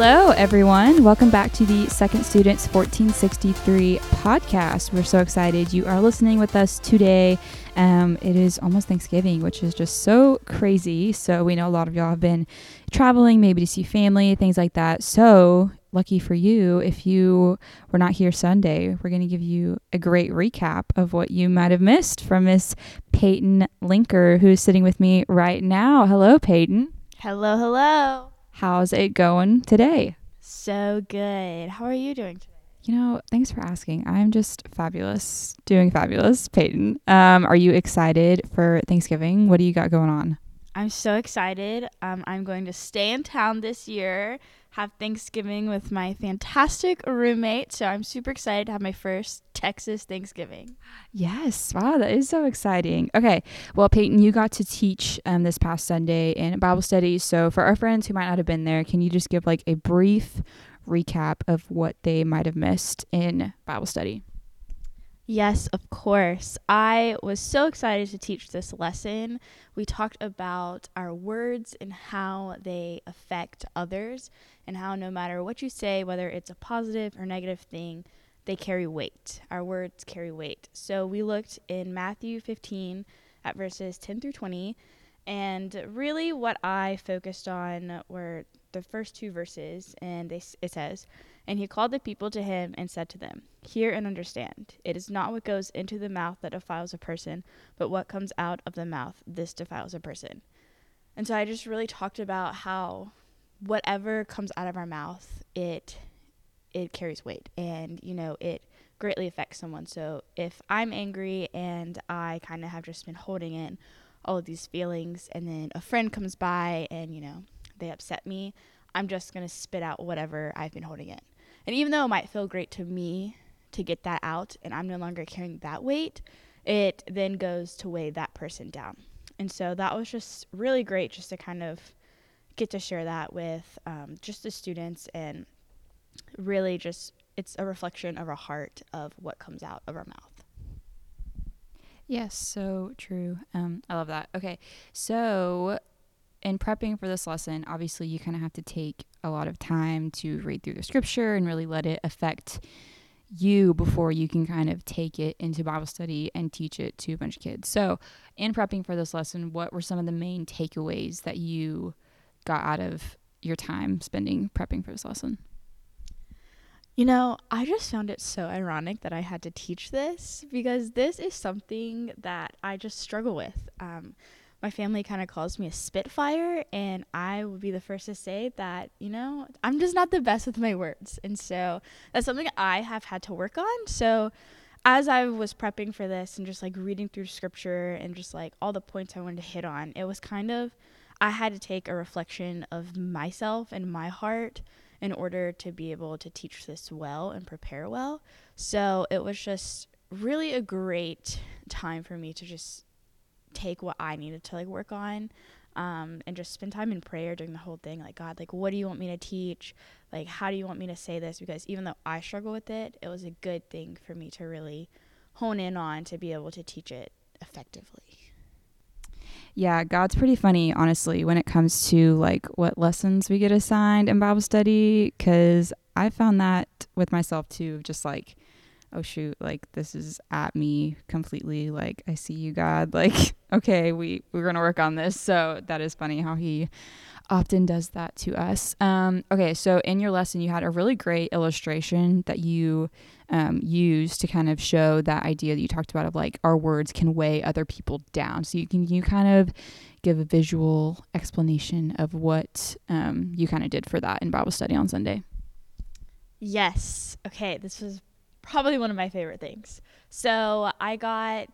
Hello, everyone. Welcome back to the Second Students 1463 podcast. We're so excited you are listening with us today. Um, it is almost Thanksgiving, which is just so crazy. So, we know a lot of y'all have been traveling, maybe to see family, things like that. So, lucky for you, if you were not here Sunday, we're going to give you a great recap of what you might have missed from Miss Peyton Linker, who's sitting with me right now. Hello, Peyton. Hello, hello. How's it going today? So good. How are you doing today? You know, thanks for asking. I'm just fabulous, doing fabulous. Peyton, um, are you excited for Thanksgiving? What do you got going on? I'm so excited. Um, I'm going to stay in town this year have Thanksgiving with my fantastic roommate. So I'm super excited to have my first Texas Thanksgiving. Yes. Wow. That is so exciting. Okay. Well, Peyton, you got to teach um, this past Sunday in Bible study. So for our friends who might not have been there, can you just give like a brief recap of what they might have missed in Bible study? Yes, of course. I was so excited to teach this lesson. We talked about our words and how they affect others, and how no matter what you say, whether it's a positive or negative thing, they carry weight. Our words carry weight. So we looked in Matthew 15 at verses 10 through 20, and really what I focused on were the first two verses, and they, it says, and he called the people to him and said to them, Hear and understand. It is not what goes into the mouth that defiles a person, but what comes out of the mouth, this defiles a person. And so I just really talked about how whatever comes out of our mouth, it it carries weight and you know, it greatly affects someone. So if I'm angry and I kind of have just been holding in all of these feelings and then a friend comes by and you know, they upset me, I'm just going to spit out whatever I've been holding in. And even though it might feel great to me to get that out and I'm no longer carrying that weight, it then goes to weigh that person down. And so that was just really great just to kind of get to share that with um, just the students and really just it's a reflection of our heart of what comes out of our mouth. Yes, so true. Um, I love that. Okay, so in prepping for this lesson, obviously you kind of have to take a lot of time to read through the scripture and really let it affect you before you can kind of take it into Bible study and teach it to a bunch of kids. So, in prepping for this lesson, what were some of the main takeaways that you got out of your time spending prepping for this lesson? You know, I just found it so ironic that I had to teach this because this is something that I just struggle with. Um, my family kind of calls me a spitfire and i would be the first to say that you know i'm just not the best with my words. And so that's something i have had to work on. So as i was prepping for this and just like reading through scripture and just like all the points i wanted to hit on it was kind of i had to take a reflection of myself and my heart in order to be able to teach this well and prepare well. So it was just really a great time for me to just take what I needed to like work on um, and just spend time in prayer during the whole thing. Like, God, like, what do you want me to teach? Like, how do you want me to say this? Because even though I struggle with it, it was a good thing for me to really hone in on to be able to teach it effectively. Yeah, God's pretty funny, honestly, when it comes to like what lessons we get assigned in Bible study. Cause I found that with myself too, just like, oh shoot like this is at me completely like i see you god like okay we we're gonna work on this so that is funny how he often does that to us um, okay so in your lesson you had a really great illustration that you um, used to kind of show that idea that you talked about of like our words can weigh other people down so you can you kind of give a visual explanation of what um, you kind of did for that in bible study on sunday Yes. Okay. This was probably one of my favorite things. So I got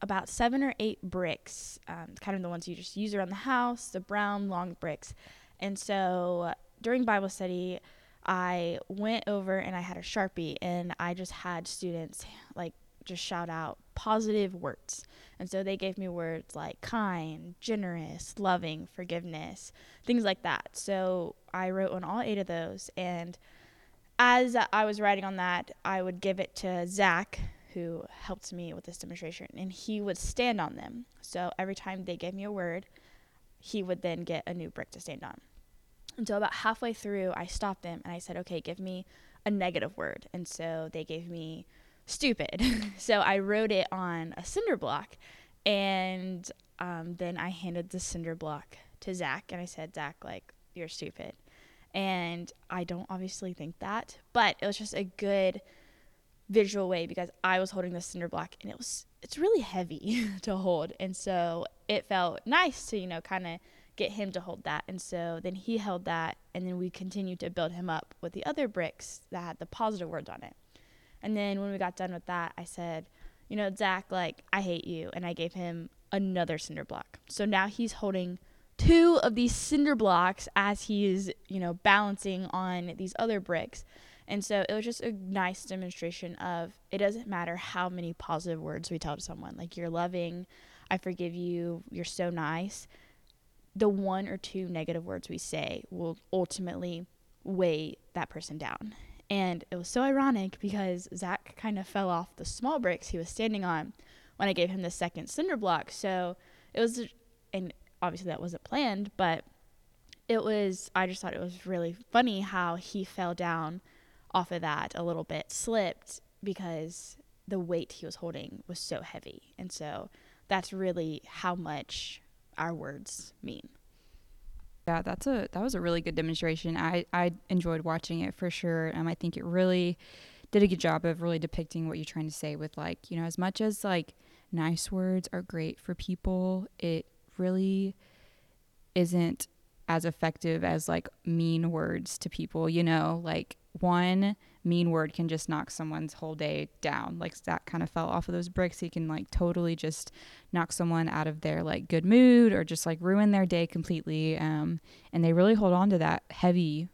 about seven or eight bricks, um, kind of the ones you just use around the house, the brown long bricks. And so during Bible study, I went over and I had a Sharpie and I just had students like just shout out positive words. And so they gave me words like kind, generous, loving, forgiveness, things like that. So I wrote on all eight of those and as I was writing on that, I would give it to Zach, who helped me with this demonstration, and he would stand on them. So every time they gave me a word, he would then get a new brick to stand on. So about halfway through, I stopped them and I said, okay, give me a negative word. And so they gave me stupid. so I wrote it on a cinder block. And um, then I handed the cinder block to Zach and I said, Zach, like, you're stupid. And I don't obviously think that, but it was just a good visual way because I was holding the cinder block and it was it's really heavy to hold. And so it felt nice to, you know, kind of get him to hold that. And so then he held that and then we continued to build him up with the other bricks that had the positive words on it. And then when we got done with that, I said, you know, Zach, like, I hate you. And I gave him another cinder block. So now he's holding two of these cinder blocks as he's, you know, balancing on these other bricks. And so it was just a nice demonstration of it doesn't matter how many positive words we tell to someone, like you're loving, I forgive you, you're so nice. The one or two negative words we say will ultimately weigh that person down. And it was so ironic because Zach kind of fell off the small bricks he was standing on when I gave him the second cinder block. So it was, and obviously that wasn't planned, but it was, I just thought it was really funny how he fell down off of that a little bit, slipped because the weight he was holding was so heavy. And so that's really how much our words mean. Yeah, that's a that was a really good demonstration. I I enjoyed watching it for sure. Um, I think it really did a good job of really depicting what you're trying to say with like you know as much as like nice words are great for people, it really isn't as effective as like mean words to people. You know, like one mean word can just knock someone's whole day down. Like that kind of fell off of those bricks. He can like totally just knock someone out of their like good mood or just like ruin their day completely. Um, and they really hold on to that heavy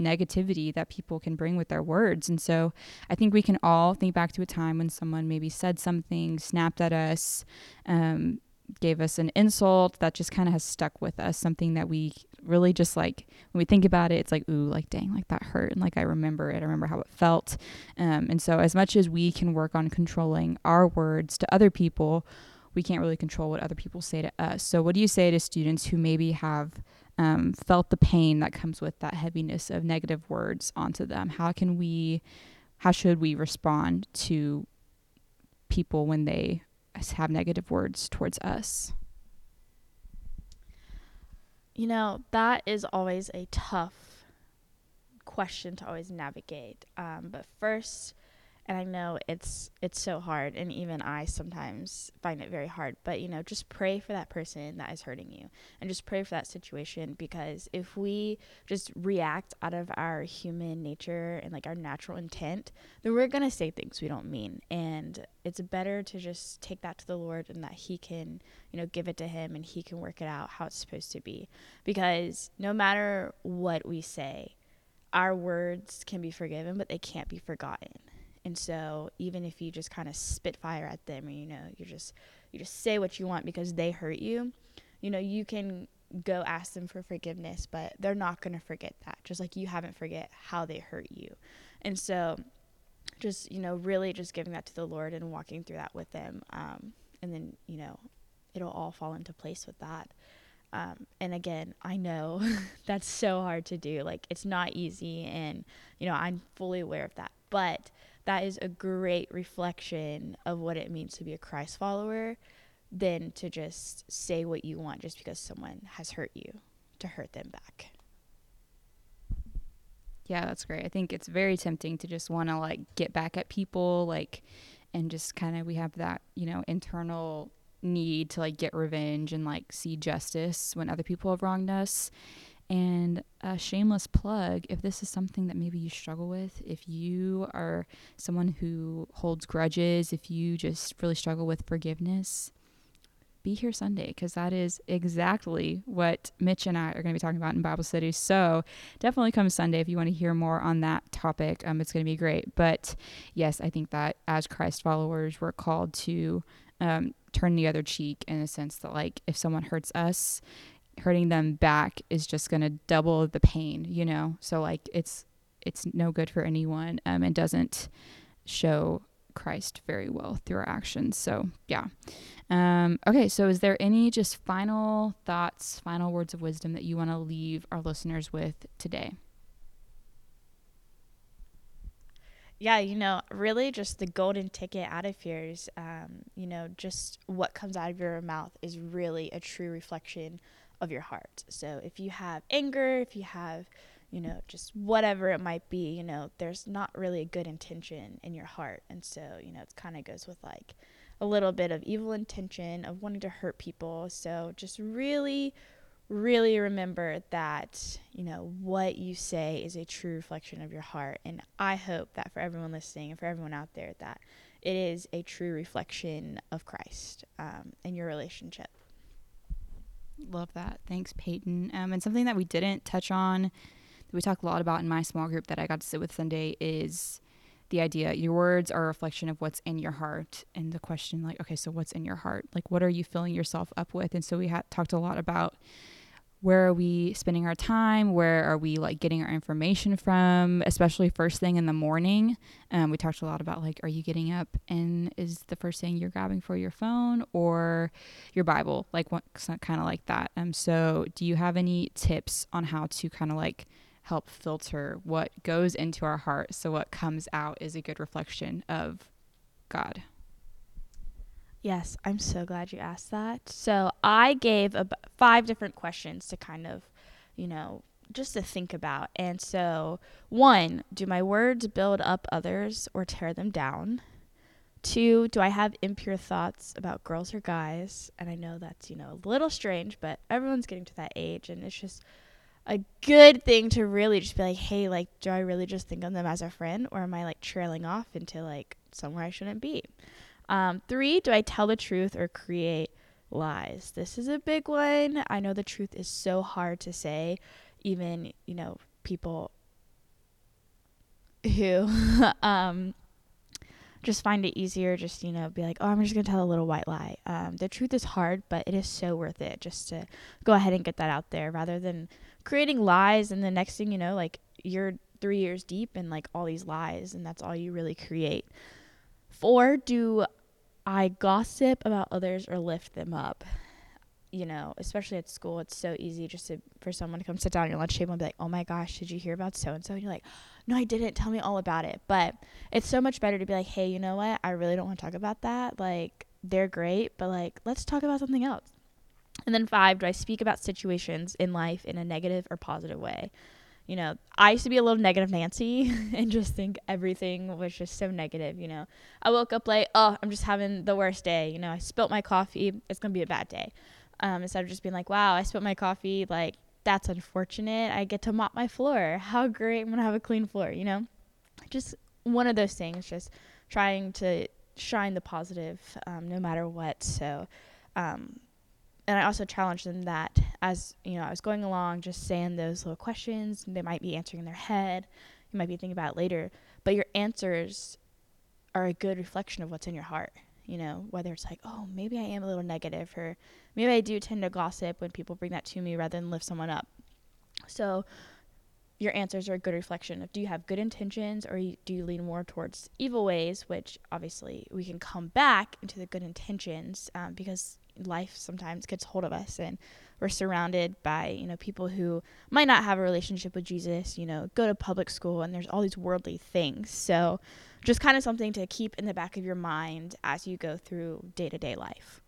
negativity that people can bring with their words. And so I think we can all think back to a time when someone maybe said something, snapped at us, um, gave us an insult that just kind of has stuck with us, something that we really just like when we think about it, it's like, ooh, like dang, like that hurt. And like I remember it, I remember how it felt. Um, and so, as much as we can work on controlling our words to other people, we can't really control what other people say to us. So, what do you say to students who maybe have um, felt the pain that comes with that heaviness of negative words onto them? How can we, how should we respond to people when they have negative words towards us? You know, that is always a tough question to always navigate. Um, but first, and I know it's it's so hard and even I sometimes find it very hard but you know just pray for that person that is hurting you and just pray for that situation because if we just react out of our human nature and like our natural intent then we're going to say things we don't mean. And it's better to just take that to the Lord and that he can you know give it to him and he can work it out how it's supposed to be. Because no matter what we say our words can be forgiven but they can't be forgotten and so even if you just kind of spit fire at them or you know, you just you just say what you want because they hurt you, you know, you can go ask them for forgiveness, but they're not going to forget that. Just like you haven't forget how they hurt you. And so just, you know, really just giving that to the Lord and walking through that with them. Um, and then, you know, it'll all fall into place with that. Um, and again, I know that's so hard to do. Like, it's not easy. And, you know, I'm fully aware of that. But that is a great reflection of what it means to be a Christ follower than to just say what you want just because someone has hurt you to hurt them back. Yeah, that's great. I think it's very tempting to just want to like get back at people like and just kind of we have that, you know, internal need to like get revenge and like see justice when other people have wronged us. And a shameless plug if this is something that maybe you struggle with, if you are someone who holds grudges, if you just really struggle with forgiveness, be here Sunday because that is exactly what Mitch and I are going to be talking about in Bible study. So definitely come Sunday if you want to hear more on that topic. Um, it's going to be great. But yes, I think that as Christ followers, we're called to um, turn the other cheek in a sense that, like, if someone hurts us, hurting them back is just going to double the pain, you know? So like it's it's no good for anyone um and doesn't show Christ very well through our actions. So, yeah. Um, okay, so is there any just final thoughts, final words of wisdom that you want to leave our listeners with today? Yeah, you know, really just the golden ticket out of here is, um, you know, just what comes out of your mouth is really a true reflection of your heart. So if you have anger, if you have, you know, just whatever it might be, you know, there's not really a good intention in your heart. And so, you know, it kind of goes with like a little bit of evil intention of wanting to hurt people. So just really, really remember that, you know, what you say is a true reflection of your heart. And I hope that for everyone listening and for everyone out there, that it is a true reflection of Christ um, in your relationship. Love that. Thanks, Peyton. Um, and something that we didn't touch on, that we talk a lot about in my small group that I got to sit with Sunday, is the idea your words are a reflection of what's in your heart. And the question, like, okay, so what's in your heart? Like, what are you filling yourself up with? And so we had talked a lot about where are we spending our time? Where are we like getting our information from? Especially first thing in the morning um, we talked a lot about like are you getting up and is the first thing you're grabbing for your phone or your bible? Like what kind of like that. Um so do you have any tips on how to kind of like help filter what goes into our heart so what comes out is a good reflection of god Yes, I'm so glad you asked that. So I gave a, five different questions to kind of, you know, just to think about. And so, one, do my words build up others or tear them down? Two, do I have impure thoughts about girls or guys? And I know that's, you know, a little strange, but everyone's getting to that age and it's just a good thing to really just be like, hey, like, do I really just think of them as a friend or am I like trailing off into like somewhere I shouldn't be? Um, three, do I tell the truth or create lies? This is a big one. I know the truth is so hard to say, even, you know, people who um, just find it easier, just, you know, be like, oh, I'm just going to tell a little white lie. Um, the truth is hard, but it is so worth it just to go ahead and get that out there rather than creating lies. And the next thing you know, like, you're three years deep in like all these lies, and that's all you really create. Four, do I gossip about others or lift them up? You know, especially at school, it's so easy just to, for someone to come sit down at your lunch table and be like, oh my gosh, did you hear about so and so? And you're like, no, I didn't. Tell me all about it. But it's so much better to be like, hey, you know what? I really don't want to talk about that. Like, they're great, but like, let's talk about something else. And then five, do I speak about situations in life in a negative or positive way? You know, I used to be a little negative Nancy and just think everything was just so negative, you know. I woke up late, oh, I'm just having the worst day, you know, I spilt my coffee, it's going to be a bad day. Um, instead of just being like, wow, I spilt my coffee, like, that's unfortunate. I get to mop my floor. How great. I'm going to have a clean floor, you know? Just one of those things, just trying to shine the positive um, no matter what. So, um, and I also challenged them that as you know, I was going along, just saying those little questions. They might be answering in their head. You might be thinking about it later, but your answers are a good reflection of what's in your heart. You know, whether it's like, oh, maybe I am a little negative, or maybe I do tend to gossip when people bring that to me rather than lift someone up. So, your answers are a good reflection of do you have good intentions or do you lean more towards evil ways, which obviously we can come back into the good intentions um, because life sometimes gets hold of us and we're surrounded by you know people who might not have a relationship with jesus you know go to public school and there's all these worldly things. So just kind of something to keep in the back of your mind as you go through day-to-day life.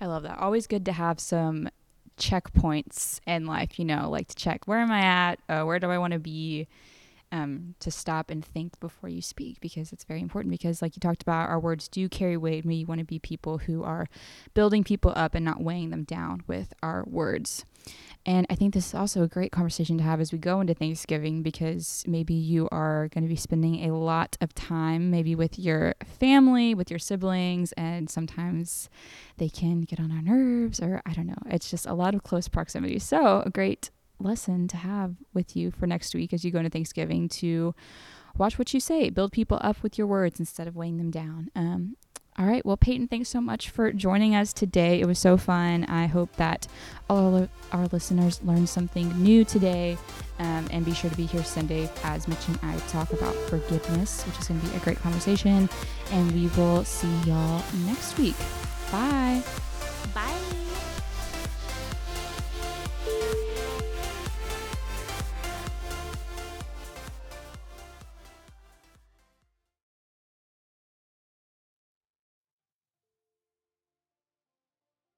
I love that. Always good to have some checkpoints in life you know like to check where am i at? Uh, where do i want to be um, to stop and think before you speak because it's very important. Because, like you talked about, our words do carry weight. We want to be people who are building people up and not weighing them down with our words. And I think this is also a great conversation to have as we go into Thanksgiving because maybe you are going to be spending a lot of time, maybe with your family, with your siblings, and sometimes they can get on our nerves, or I don't know. It's just a lot of close proximity. So, a great lesson to have with you for next week as you go into Thanksgiving to watch what you say, build people up with your words instead of weighing them down. Um, All right. Well, Peyton, thanks so much for joining us today. It was so fun. I hope that all of our listeners learned something new today. Um, and be sure to be here Sunday as Mitch and I talk about forgiveness, which is going to be a great conversation. And we will see y'all next week. Bye. Bye.